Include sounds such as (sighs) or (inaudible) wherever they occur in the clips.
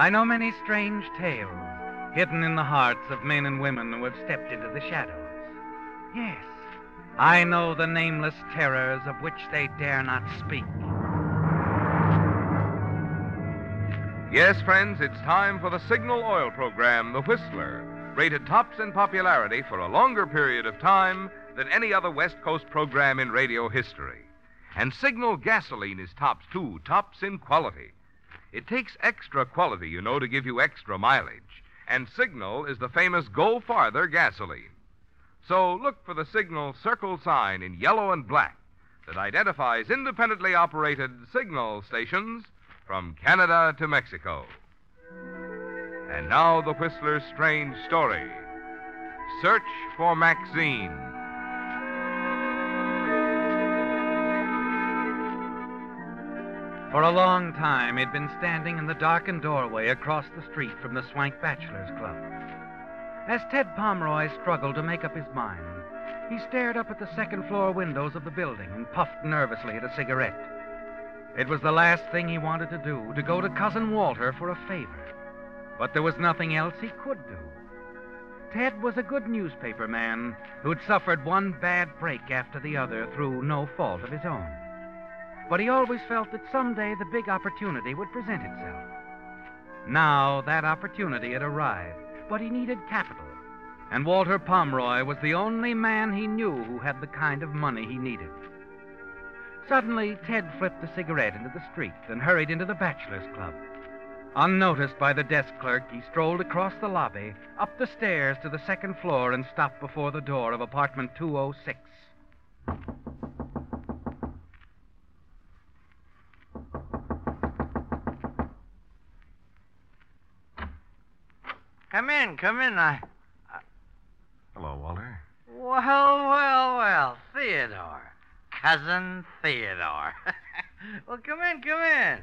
I know many strange tales hidden in the hearts of men and women who have stepped into the shadows. Yes, I know the nameless terrors of which they dare not speak. Yes, friends, it's time for the Signal Oil Program, The Whistler, rated tops in popularity for a longer period of time than any other West Coast program in radio history. And Signal gasoline is tops, too, tops in quality. It takes extra quality, you know, to give you extra mileage. And Signal is the famous Go Farther gasoline. So look for the Signal circle sign in yellow and black that identifies independently operated Signal stations from Canada to Mexico. And now the Whistler's strange story Search for Maxine. For a long time, he'd been standing in the darkened doorway across the street from the Swank Bachelors Club. As Ted Pomeroy struggled to make up his mind, he stared up at the second floor windows of the building and puffed nervously at a cigarette. It was the last thing he wanted to do, to go to Cousin Walter for a favor. But there was nothing else he could do. Ted was a good newspaper man who'd suffered one bad break after the other through no fault of his own. But he always felt that someday the big opportunity would present itself. Now that opportunity had arrived, but he needed capital. And Walter Pomeroy was the only man he knew who had the kind of money he needed. Suddenly, Ted flipped a cigarette into the street and hurried into the Bachelors Club. Unnoticed by the desk clerk, he strolled across the lobby, up the stairs to the second floor, and stopped before the door of apartment 206. Come in, come in. I. Hello, Walter. Well, well, well, Theodore. Cousin Theodore. (laughs) well, come in, come in.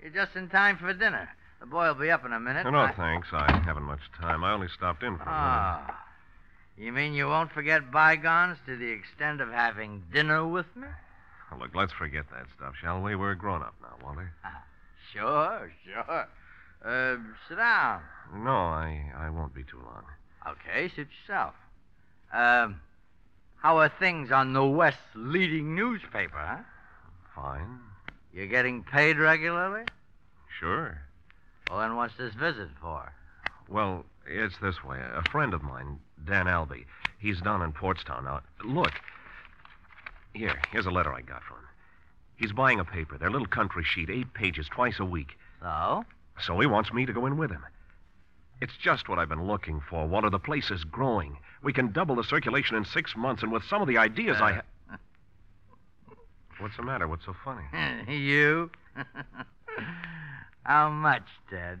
You're just in time for dinner. The boy will be up in a minute. No, no, I- thanks. I haven't much time. I only stopped in for a minute. Oh. You mean you won't forget bygones to the extent of having dinner with me? Well, look, let's forget that stuff, shall we? We're grown up now, Walter. Ah, sure, sure. Uh, sit down. No, I, I won't be too long. Okay, suit yourself. Um, how are things on the West's leading newspaper, huh? Fine. You're getting paid regularly? Sure. Well, then what's this visit for? Well, it's this way. A friend of mine, Dan Albee, he's down in Portstown now. Look. Here, here's a letter I got from him. He's buying a paper, their little country sheet, eight pages, twice a week. So? So he wants me to go in with him. It's just what I've been looking for, Walter. The place is growing. We can double the circulation in six months, and with some of the ideas I Uh. ha- (laughs) What's the matter? What's so funny? (laughs) you? (laughs) How much, Ted?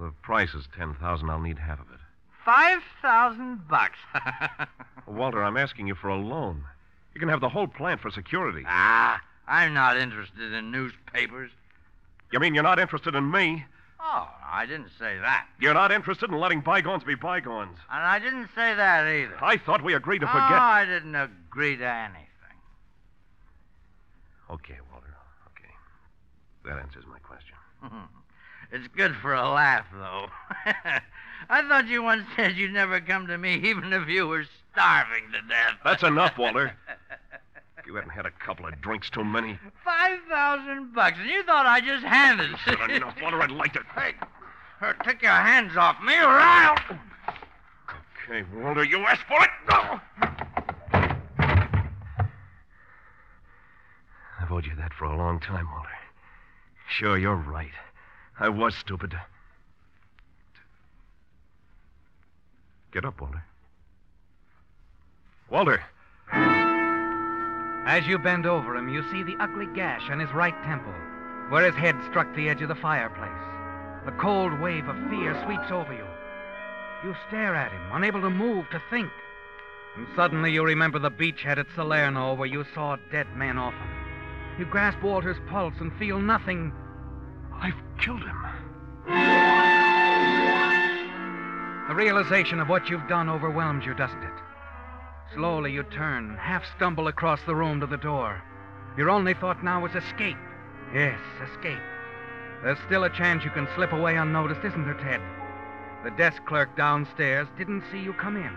The price is ten thousand. I'll need half of it. Five thousand bucks. Walter, I'm asking you for a loan. You can have the whole plant for security. ah, I'm not interested in newspapers. You mean you're not interested in me? Oh, I didn't say that. You're not interested in letting bygones be bygones. And I didn't say that either. I thought we agreed to Oh, forget. I didn't agree to anything. Okay, Walter. Okay. That answers my question. (laughs) It's good for a laugh, though. (laughs) I thought you once said you'd never come to me even if you were starving to death. That's enough, Walter. (laughs) You hadn't had a couple of drinks too many. Five thousand bucks, and you thought I just handed it. Said enough, Walter. I'd like to. Hey, her, take your hands off me, or I'll. Okay, Walter, you asked for it. No. I've owed you that for a long time, Walter. Sure, you're right. I was stupid. Get up, Walter. Walter. As you bend over him, you see the ugly gash on his right temple, where his head struck the edge of the fireplace. A cold wave of fear sweeps over you. You stare at him, unable to move, to think. And suddenly you remember the beachhead at Salerno where you saw dead men often. You grasp Walter's pulse and feel nothing. I've killed him. The realization of what you've done overwhelms you, doesn't it? Slowly you turn, half stumble across the room to the door. Your only thought now is escape. Yes, escape. There's still a chance you can slip away unnoticed, isn't there, Ted? The desk clerk downstairs didn't see you come in.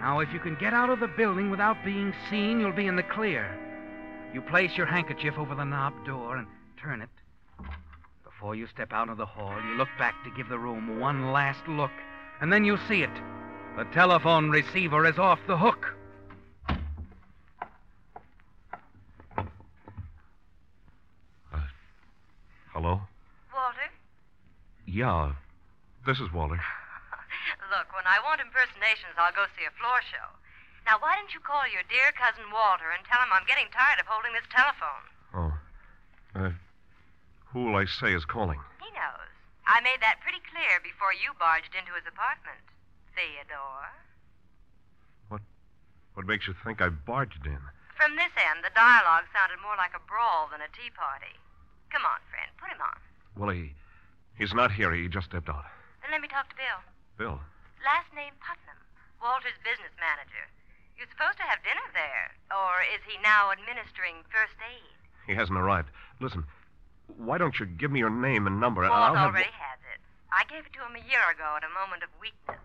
Now, if you can get out of the building without being seen, you'll be in the clear. You place your handkerchief over the knob door and turn it. Before you step out of the hall, you look back to give the room one last look, and then you see it. The telephone receiver is off the hook. Hello? Walter? Yeah. This is Walter. (laughs) Look, when I want impersonations, I'll go see a floor show. Now, why didn't you call your dear cousin Walter and tell him I'm getting tired of holding this telephone? Oh. Uh, who will I say is calling? He knows. I made that pretty clear before you barged into his apartment. Theodore? What what makes you think I barged in? From this end, the dialogue sounded more like a brawl than a tea party. Come on, friend, put him on. Well, he, he's not here. He just stepped out. Then let me talk to Bill. Bill. Last name Putnam, Walter's business manager. You're supposed to have dinner there. Or is he now administering first aid? He hasn't arrived. Listen, why don't you give me your name and number? and I'll have... already has it. I gave it to him a year ago at a moment of weakness.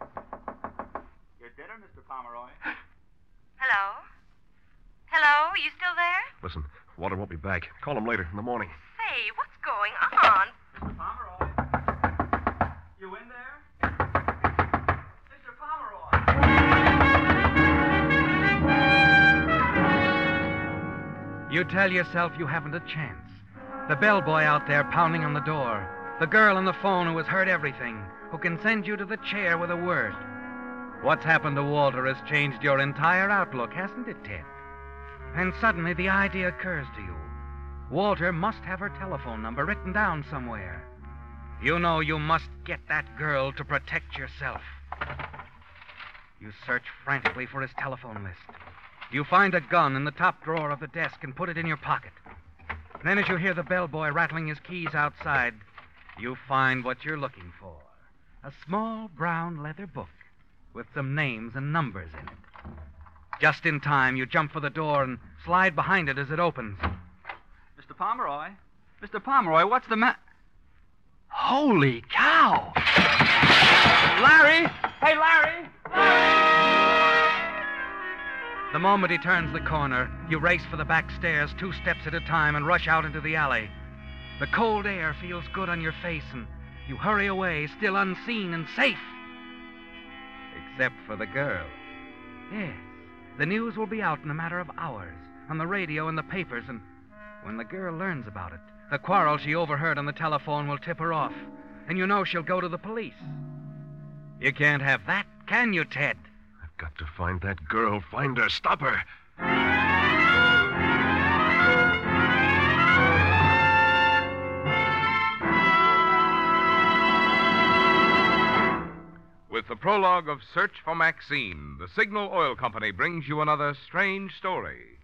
Your Mr. Pomeroy. Hello? Hello? You still there? Listen, Walter won't be back. Call him later in the morning. Say, what's going on? Mr. Pomeroy. You in there? Mr. Pomeroy. You tell yourself you haven't a chance. The bellboy out there pounding on the door. The girl on the phone who has heard everything, who can send you to the chair with a word. What's happened to Walter has changed your entire outlook, hasn't it, Ted? And suddenly the idea occurs to you. Walter must have her telephone number written down somewhere. You know you must get that girl to protect yourself. You search frantically for his telephone list. You find a gun in the top drawer of the desk and put it in your pocket. Then, as you hear the bellboy rattling his keys outside, you find what you're looking for a small brown leather book with some names and numbers in it. Just in time, you jump for the door and slide behind it as it opens. Mr. Pomeroy. Mr. Pomeroy, what's the matter? Holy cow! Larry! Hey, Larry! The moment he turns the corner, you race for the back stairs two steps at a time and rush out into the alley. The cold air feels good on your face, and you hurry away, still unseen and safe. Except for the girl. Yes, the news will be out in a matter of hours, on the radio and the papers, and when the girl learns about it, the quarrel she overheard on the telephone will tip her off, and you know she'll go to the police. You can't have that, can you, Ted? I've got to find that girl. Find her. Stop her. Prologue of Search for Maxine, the Signal Oil Company brings you another strange story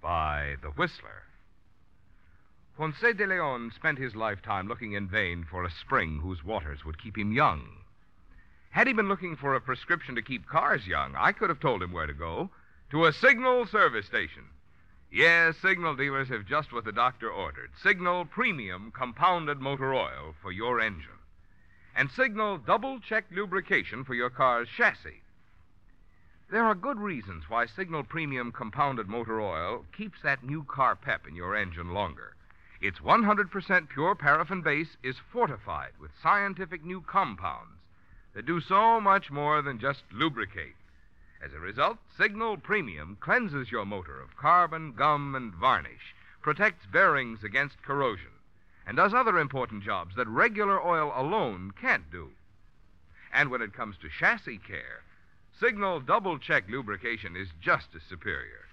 by The Whistler. Ponce de Leon spent his lifetime looking in vain for a spring whose waters would keep him young. Had he been looking for a prescription to keep cars young, I could have told him where to go to a Signal service station. Yes, Signal dealers have just what the doctor ordered Signal Premium Compounded Motor Oil for your engine. And Signal Double Check Lubrication for your car's chassis. There are good reasons why Signal Premium Compounded Motor Oil keeps that new car pep in your engine longer. Its 100% pure paraffin base is fortified with scientific new compounds that do so much more than just lubricate. As a result, Signal Premium cleanses your motor of carbon, gum, and varnish, protects bearings against corrosion, and does other important jobs that regular oil alone can't do. And when it comes to chassis care, Signal Double Check Lubrication is just as superior.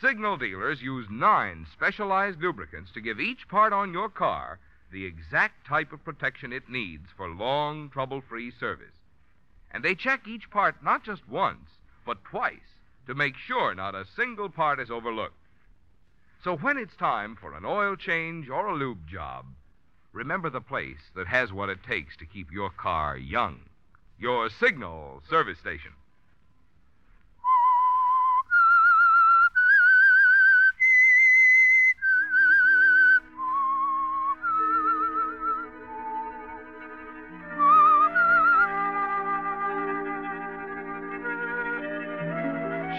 Signal dealers use nine specialized lubricants to give each part on your car the exact type of protection it needs for long, trouble free service. And they check each part not just once, but twice to make sure not a single part is overlooked. So when it's time for an oil change or a lube job, remember the place that has what it takes to keep your car young your Signal service station.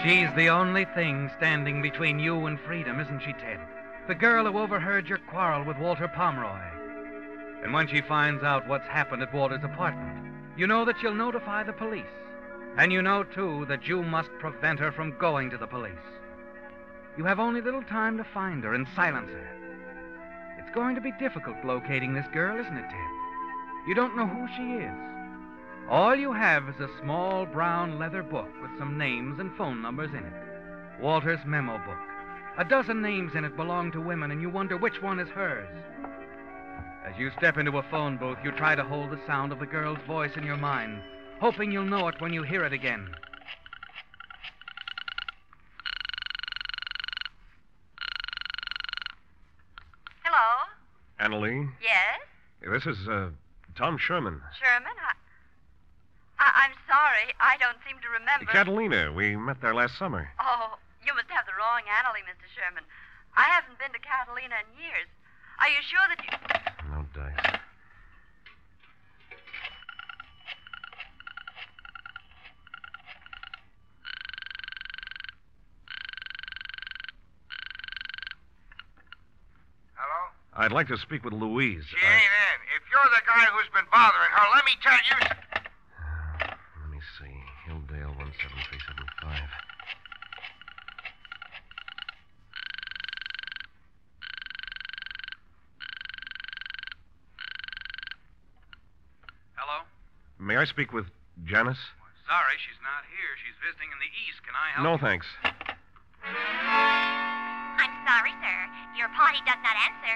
She's the only thing standing between you and freedom, isn't she, Ted? The girl who overheard your quarrel with Walter Pomeroy. And when she finds out what's happened at Walter's apartment, you know that she'll notify the police. And you know, too, that you must prevent her from going to the police. You have only little time to find her and silence her. It's going to be difficult locating this girl, isn't it, Ted? You don't know who she is. All you have is a small brown leather book with some names and phone numbers in it. Walter's memo book. A dozen names in it belong to women, and you wonder which one is hers. As you step into a phone booth, you try to hold the sound of the girl's voice in your mind, hoping you'll know it when you hear it again. Hello? Annalee, Yes? this is uh, Tom Sherman. Sherman? I, I, I'm sorry. I don't seem to remember. Catalina, we met there last summer. Oh, you must have the wrong Annalie, Mr. Sherman. I haven't been to Catalina in years. Are you sure that you. Dice. Hello? I'd like to speak with Louise. She I- ain't in. If you're the guy who's been bothering her, let me tell you. Let me see. Hilldale 17375. Hello? May I speak with Janice? Sorry, she's not here. She's visiting in the east. Can I help No, you? thanks. I'm sorry, sir. Your party does not answer.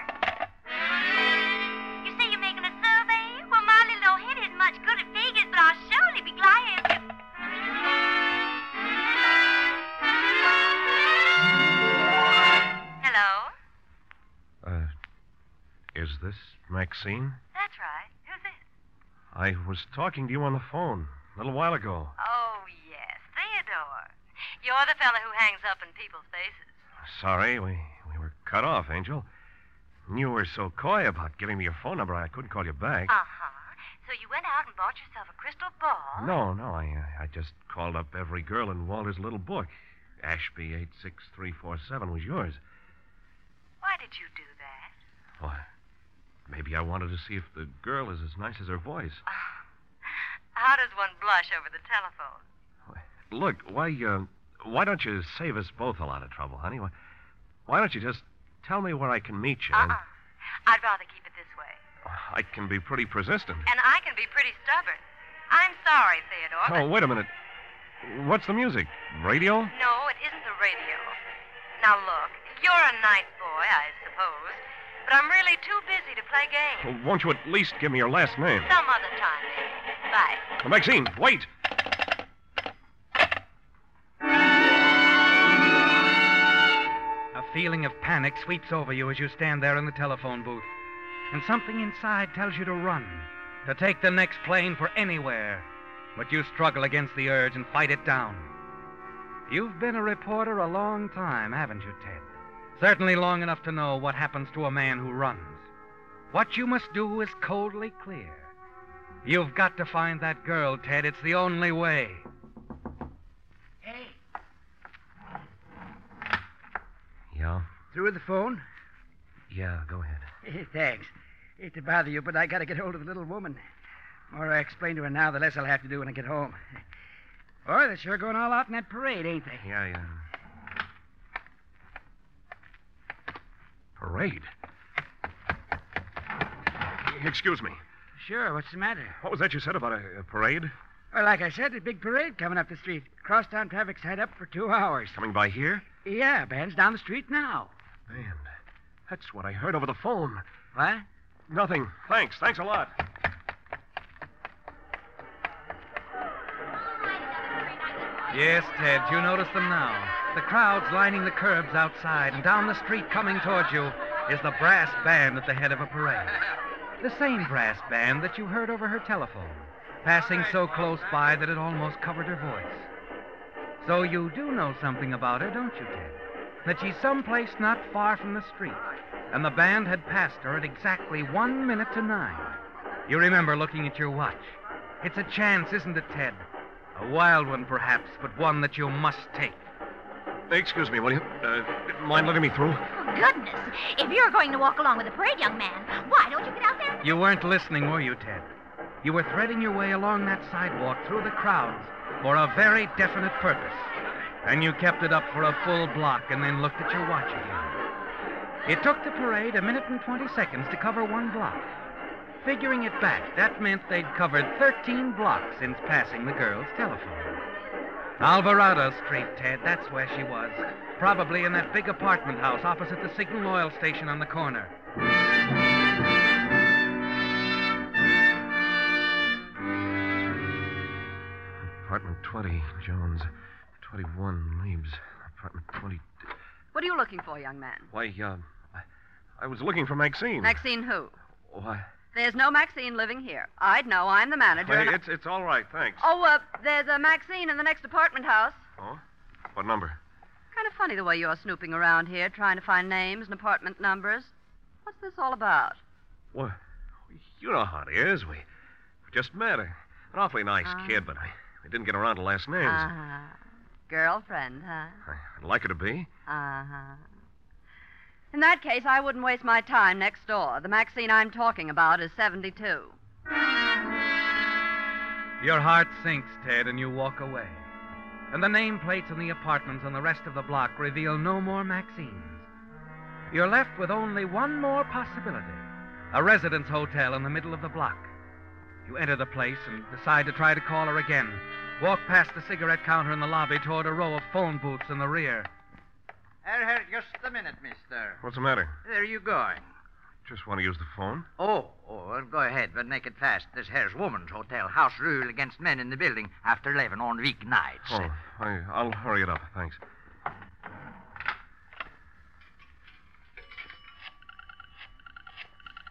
You say you're making a survey? Well, my little old head isn't much good at figures, but I'll surely be glad to. Hello? Uh, is this Maxine? That's right. Who's this? I was talking to you on the phone a little while ago. Oh, yes. Theodore. You're the fellow who hangs up in people's faces. Sorry, we, we were cut off, Angel. You were so coy about giving me your phone number, I couldn't call you back. Uh huh. So you went out and bought yourself a crystal ball? No, no, I, uh, I just called up every girl in Walter's little book. Ashby 86347 was yours. Why did you do that? Why, maybe I wanted to see if the girl is as nice as her voice. (sighs) How does one blush over the telephone? Look, why, uh, why don't you save us both a lot of trouble, honey? Why, why don't you just tell me where I can meet you? and- Uh-uh. I'd rather keep it this way. I can be pretty persistent. And I can be pretty stubborn. I'm sorry, Theodore. Oh, wait a minute. What's the music? Radio? no, it isn't the radio. Now look, you're a nice boy, I suppose, but I'm really too busy to play games. Well, won't you at least give me your last name? Some other time, maybe. Bye. Uh, Maxine, wait! A feeling of panic sweeps over you as you stand there in the telephone booth. And something inside tells you to run, to take the next plane for anywhere. But you struggle against the urge and fight it down. You've been a reporter a long time, haven't you, Ted? Certainly long enough to know what happens to a man who runs. What you must do is coldly clear. You've got to find that girl, Ted. It's the only way. Hey, Yeah? through with the phone? Yeah, go ahead. Eh, Thanks. Hate to bother you, but I gotta get hold of the little woman. The more I explain to her now, the less I'll have to do when I get home. Boy, they're sure going all out in that parade, ain't they? Yeah, yeah. Parade? Excuse me. Sure, what's the matter? What was that you said about a, a parade? Well, like I said, a big parade coming up the street. Crosstown traffic's tied up for two hours. Coming by here? Yeah, band's down the street now. Band. that's what I heard over the phone. What? Nothing. Thanks. Thanks a lot. Yes, Ted, you notice them now. The crowds lining the curbs outside, and down the street coming towards you is the brass band at the head of a parade. The same brass band that you heard over her telephone, passing so close by that it almost covered her voice. So you do know something about her, don't you, Ted? That she's someplace not far from the street, and the band had passed her at exactly one minute to nine. You remember looking at your watch. It's a chance, isn't it, Ted? A wild one, perhaps, but one that you must take. Excuse me, will you? Uh, mind letting me through? Oh, goodness. If you're going to walk along with the parade, young man, why don't you get out there? You weren't listening, were you, Ted? You were threading your way along that sidewalk through the crowds for a very definite purpose. And you kept it up for a full block and then looked at your watch again. It took the parade a minute and 20 seconds to cover one block. Figuring it back, that meant they'd covered 13 blocks since passing the girl's telephone. Alvarado Street, Ted, that's where she was. Probably in that big apartment house opposite the Signal Oil station on the corner. Apartment 20, Jones. 21, Leaves. Apartment 20. What are you looking for, young man? Why, uh, I, I was looking for Maxine. Maxine who? Why? There's no Maxine living here. I'd know. I'm the manager. And I- it's, it's all right, thanks. Oh, uh, there's a Maxine in the next apartment house. Oh? What number? Kind of funny the way you're snooping around here, trying to find names and apartment numbers. What's this all about? Well, you know how it is. We, we just met. An awfully nice Ah. kid, but I, I didn't get around to last names. Uh-huh. Girlfriend, huh? I, I'd like her to be. Uh-huh. In that case, I wouldn't waste my time next door. The Maxine I'm talking about is 72. Your heart sinks, Ted, and you walk away. And the nameplates in the apartments on the rest of the block reveal no more Maxines. You're left with only one more possibility a residence hotel in the middle of the block. You enter the place and decide to try to call her again. Walk past the cigarette counter in the lobby toward a row of phone booths in the rear. Here, here, just a minute, mister. What's the matter? Where are you going? Just want to use the phone. Oh, oh, well, go ahead, but make it fast. This here's woman's hotel. House rule against men in the building after 11 on weeknights. Oh, I, I'll hurry it up. Thanks.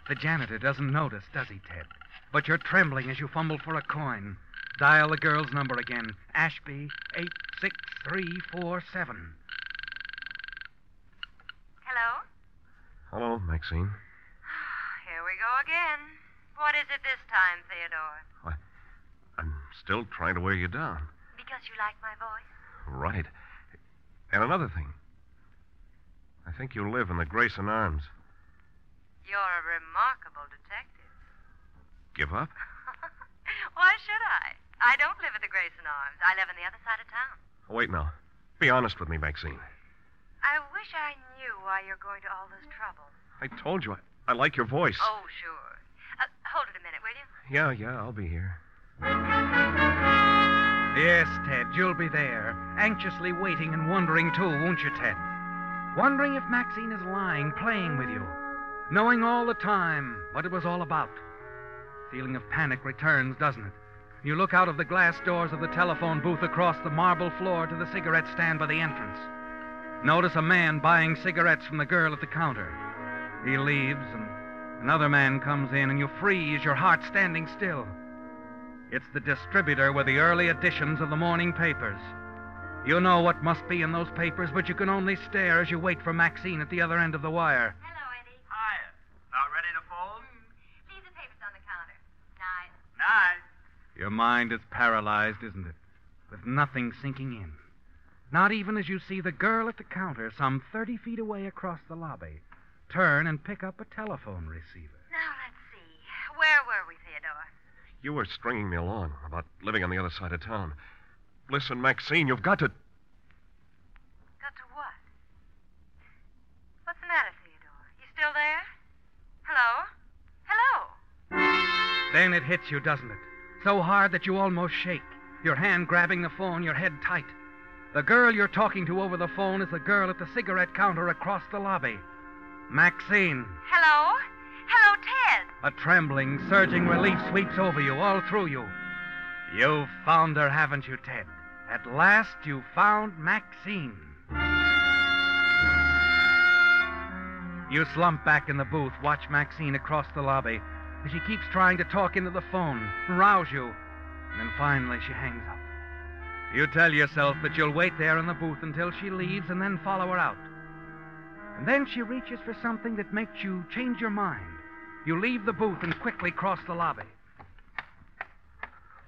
The janitor doesn't notice, does he, Ted? But you're trembling as you fumble for a coin. Dial the girl's number again Ashby 86347. Hello? Hello, Maxine. Here we go again. What is it this time, Theodore? I'm still trying to wear you down. Because you like my voice? Right. And another thing. I think you live in the Grayson Arms. You're a remarkable detective. Give up? (laughs) Why should I? I don't live at the Grayson Arms. I live on the other side of town. Wait now. Be honest with me, Maxine. I wish I knew why you're going to all this trouble. I told you I, I like your voice. Oh, sure. Uh, hold it a minute, will you? Yeah, yeah, I'll be here. Yes, Ted, you'll be there, anxiously waiting and wondering too, won't you, Ted? Wondering if Maxine is lying, playing with you, knowing all the time what it was all about. Feeling of panic returns, doesn't it? You look out of the glass doors of the telephone booth across the marble floor to the cigarette stand by the entrance. Notice a man buying cigarettes from the girl at the counter. He leaves, and another man comes in, and you freeze, your heart standing still. It's the distributor with the early editions of the morning papers. You know what must be in those papers, but you can only stare as you wait for Maxine at the other end of the wire. Hello, Eddie. Hi. About ready to fold? Hmm. Leave the papers on the counter. Nice. Nice. Your mind is paralyzed, isn't it? With nothing sinking in. Not even as you see the girl at the counter, some 30 feet away across the lobby, turn and pick up a telephone receiver. Now, let's see. Where were we, Theodore? You were stringing me along about living on the other side of town. Listen, Maxine, you've got to. Got to what? What's the matter, Theodore? You still there? Hello? Hello? Then it hits you, doesn't it? So hard that you almost shake. Your hand grabbing the phone, your head tight. The girl you're talking to over the phone is the girl at the cigarette counter across the lobby. Maxine. Hello? Hello, Ted. A trembling, surging relief sweeps over you, all through you. You've found her, haven't you, Ted? At last you found Maxine. You slump back in the booth, watch Maxine across the lobby as she keeps trying to talk into the phone, rouse you, and then finally she hangs up. You tell yourself that you'll wait there in the booth until she leaves and then follow her out. And then she reaches for something that makes you change your mind. You leave the booth and quickly cross the lobby.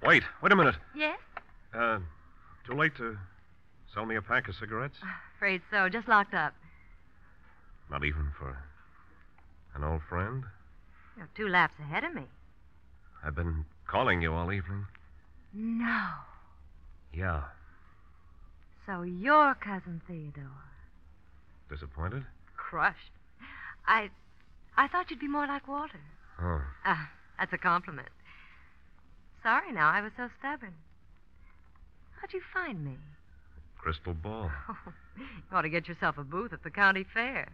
Wait, wait a minute. Yes? Uh, too late to sell me a pack of cigarettes? Afraid so. Just locked up. Not even for an old friend? You're two laps ahead of me. I've been calling you all evening. No. Yeah. So you're Cousin Theodore. Disappointed? Crushed. I I thought you'd be more like Walter. Oh. Ah, that's a compliment. Sorry now, I was so stubborn. How'd you find me? Crystal ball. (laughs) you ought to get yourself a booth at the county fair.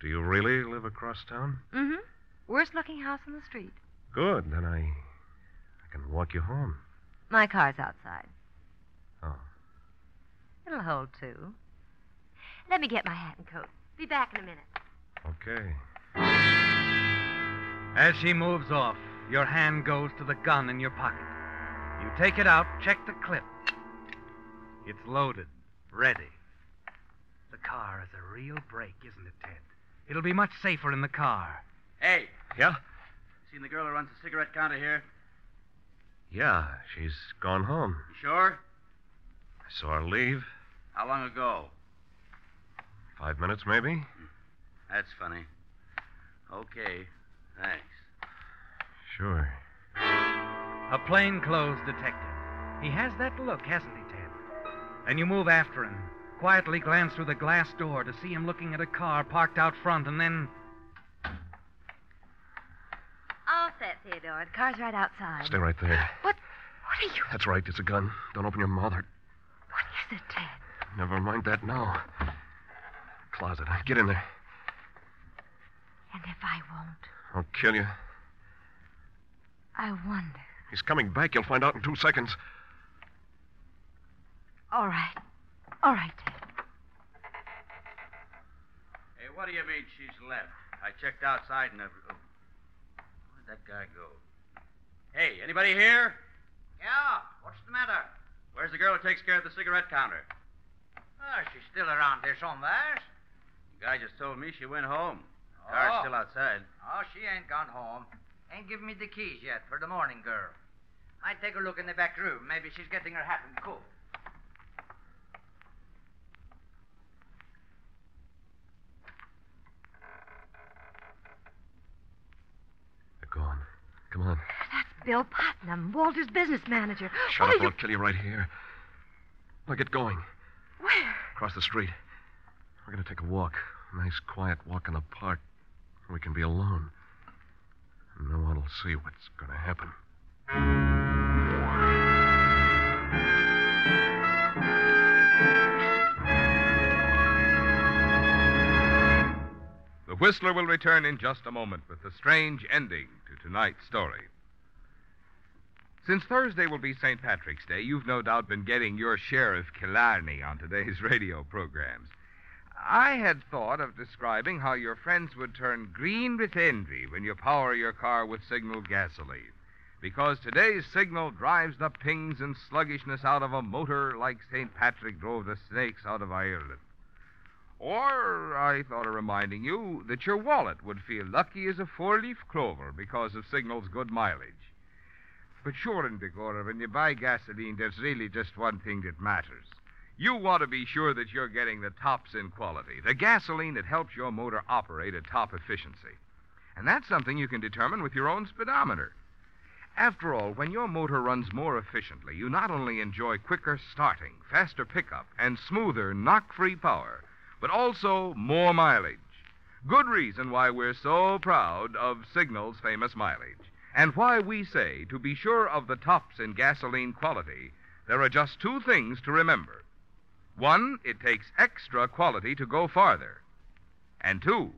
Do you really live across town? Mm-hmm. Worst looking house on the street. Good. Then I. I can walk you home. My car's outside. Oh. It'll hold two. Let me get my hat and coat. Be back in a minute. Okay. As she moves off, your hand goes to the gun in your pocket. You take it out, check the clip. It's loaded, ready. The car is a real break, isn't it, Ted? It'll be much safer in the car. Hey, Yeah? seen the girl who runs the cigarette counter here? Yeah, she's gone home. You sure? I saw her leave. How long ago? Five minutes, maybe? That's funny. Okay, thanks. Sure. A plainclothes detective. He has that look, hasn't he, Ted? And you move after him, quietly glance through the glass door to see him looking at a car parked out front, and then. All set, Theodore. The car's right outside. Stay right there. What? What are you? That's right. It's a gun. Don't open your mouth or. What is it, Ted? Never mind that now. Closet. Get in there. And if I won't, I'll kill you. I wonder. He's coming back. You'll find out in two seconds. All right. All right, Ted. Hey, what do you mean she's left? I checked outside and every... oh. Where'd that guy go? Hey, anybody here? Yeah, what's the matter? Where's the girl who takes care of the cigarette counter? Oh, she's still around here somewhere. The guy just told me she went home. The car's Oh. still outside. Oh, she ain't gone home. Ain't given me the keys yet for the morning girl. Might take a look in the back room. Maybe she's getting her hat and coat. They're gone. Come on. That's Bill Putnam, Walter's business manager. Shut what up. Oh, I'll kill you right here. Now get going. Where? Across the street. We're going to take a walk. A nice, quiet walk in the park. We can be alone. No one will see what's going to happen. The Whistler will return in just a moment with the strange ending to tonight's story. Since Thursday will be St. Patrick's Day, you've no doubt been getting your share of Killarney on today's (laughs) radio programs. I had thought of describing how your friends would turn green with envy when you power your car with signal gasoline. Because today's signal drives the pings and sluggishness out of a motor like St. Patrick drove the snakes out of Ireland. Or I thought of reminding you that your wallet would feel lucky as a four leaf clover because of Signal's good mileage. But sure, Indicora, when you buy gasoline, there's really just one thing that matters. You want to be sure that you're getting the tops in quality, the gasoline that helps your motor operate at top efficiency. And that's something you can determine with your own speedometer. After all, when your motor runs more efficiently, you not only enjoy quicker starting, faster pickup, and smoother, knock free power, but also more mileage. Good reason why we're so proud of Signal's famous mileage, and why we say to be sure of the tops in gasoline quality, there are just two things to remember. One, it takes extra quality to go farther. And two,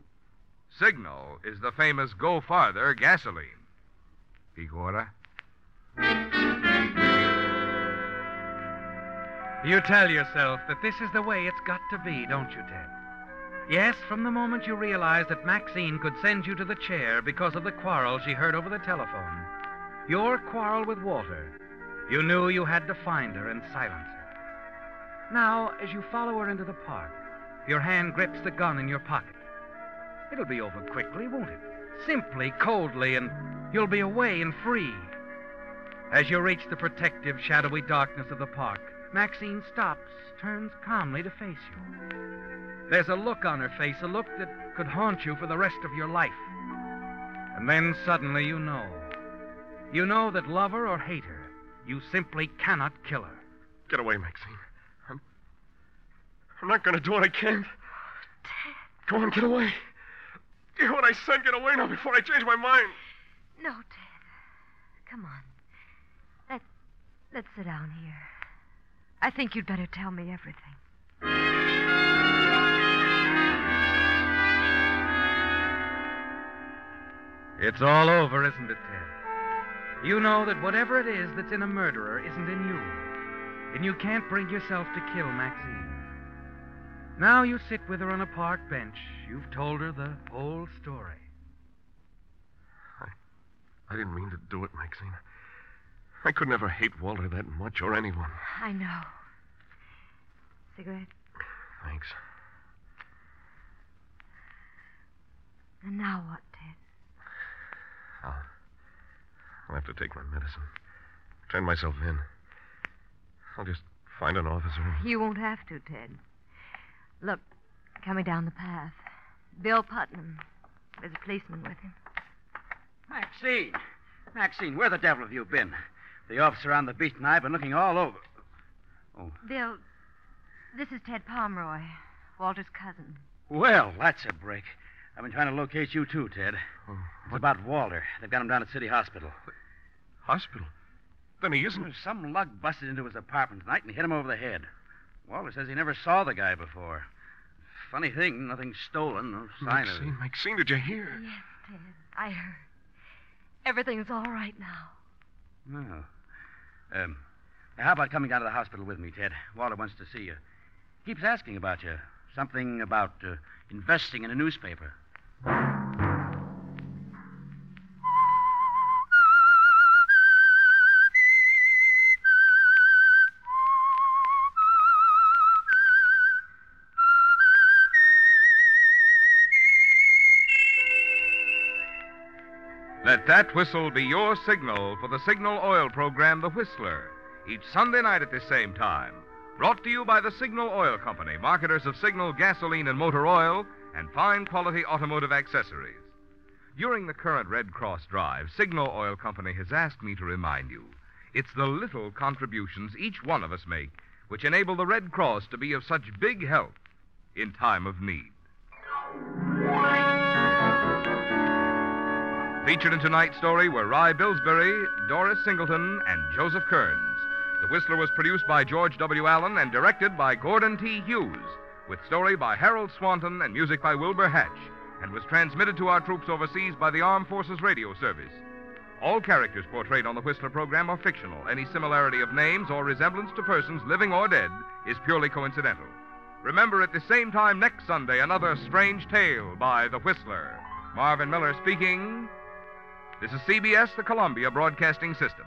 Signal is the famous Go Farther gasoline. Igora? You tell yourself that this is the way it's got to be, don't you, Ted? Yes, from the moment you realized that Maxine could send you to the chair because of the quarrel she heard over the telephone, your quarrel with Walter, you knew you had to find her and silence her. Now, as you follow her into the park, your hand grips the gun in your pocket. It'll be over quickly, won't it? Simply, coldly, and you'll be away and free. As you reach the protective, shadowy darkness of the park, Maxine stops, turns calmly to face you. There's a look on her face, a look that could haunt you for the rest of your life. And then suddenly you know. You know that love her or hate her, you simply cannot kill her. Get away, Maxine. I'm. I'm not going to do what I can't. Go on, get away. Do what I said. Get away now before I change my mind. No, Ted. Come on. Let, let's sit down here. I think you'd better tell me everything. It's all over, isn't it, Ted? You know that whatever it is that's in a murderer isn't in you. And you can't bring yourself to kill Maxine. Now you sit with her on a park bench. You've told her the whole story. I, I didn't mean to do it, Maxine. I could never hate Walter that much or anyone. I know. Cigarette? Thanks. And now what, Ted? I'll, I'll have to take my medicine. Turn myself in. I'll just find an officer. You won't have to, Ted. Look, coming down the path. Bill Putnam. There's a policeman with him. Maxine! Maxine, where the devil have you been? The officer on the beat and I've been looking all over. Oh, Bill, this is Ted Pomeroy, Walter's cousin. well, that's a break. I've been trying to locate you, too, Ted. It's about Walter. They've got him down at City Hospital. Hospital? Then he isn't. Some lug busted into his apartment tonight and hit him over the head. Walter says he never saw the guy before. Funny thing, nothing stolen, no sign of it. Maxine, Maxine, did you hear? Yes, Ted. I heard. Everything's all right now. Oh. Um, how about coming down to the hospital with me, Ted? Walter wants to see you. Keeps asking about you. Something about uh, investing in a newspaper. Let that whistle be your signal for the Signal Oil program, The Whistler, each Sunday night at the same time. Brought to you by the Signal Oil Company, marketers of Signal gasoline and motor oil and fine quality automotive accessories. During the current Red Cross drive, Signal Oil Company has asked me to remind you it's the little contributions each one of us make which enable the Red Cross to be of such big help in time of need. Featured in tonight's story were Rye Billsbury, Doris Singleton, and Joseph Kearns. The Whistler was produced by George W. Allen and directed by Gordon T. Hughes, with story by Harold Swanton and music by Wilbur Hatch, and was transmitted to our troops overseas by the Armed Forces Radio Service. All characters portrayed on the Whistler program are fictional. Any similarity of names or resemblance to persons living or dead is purely coincidental. Remember at the same time next Sunday, another strange tale by The Whistler. Marvin Miller speaking. This is CBS, the Columbia Broadcasting System.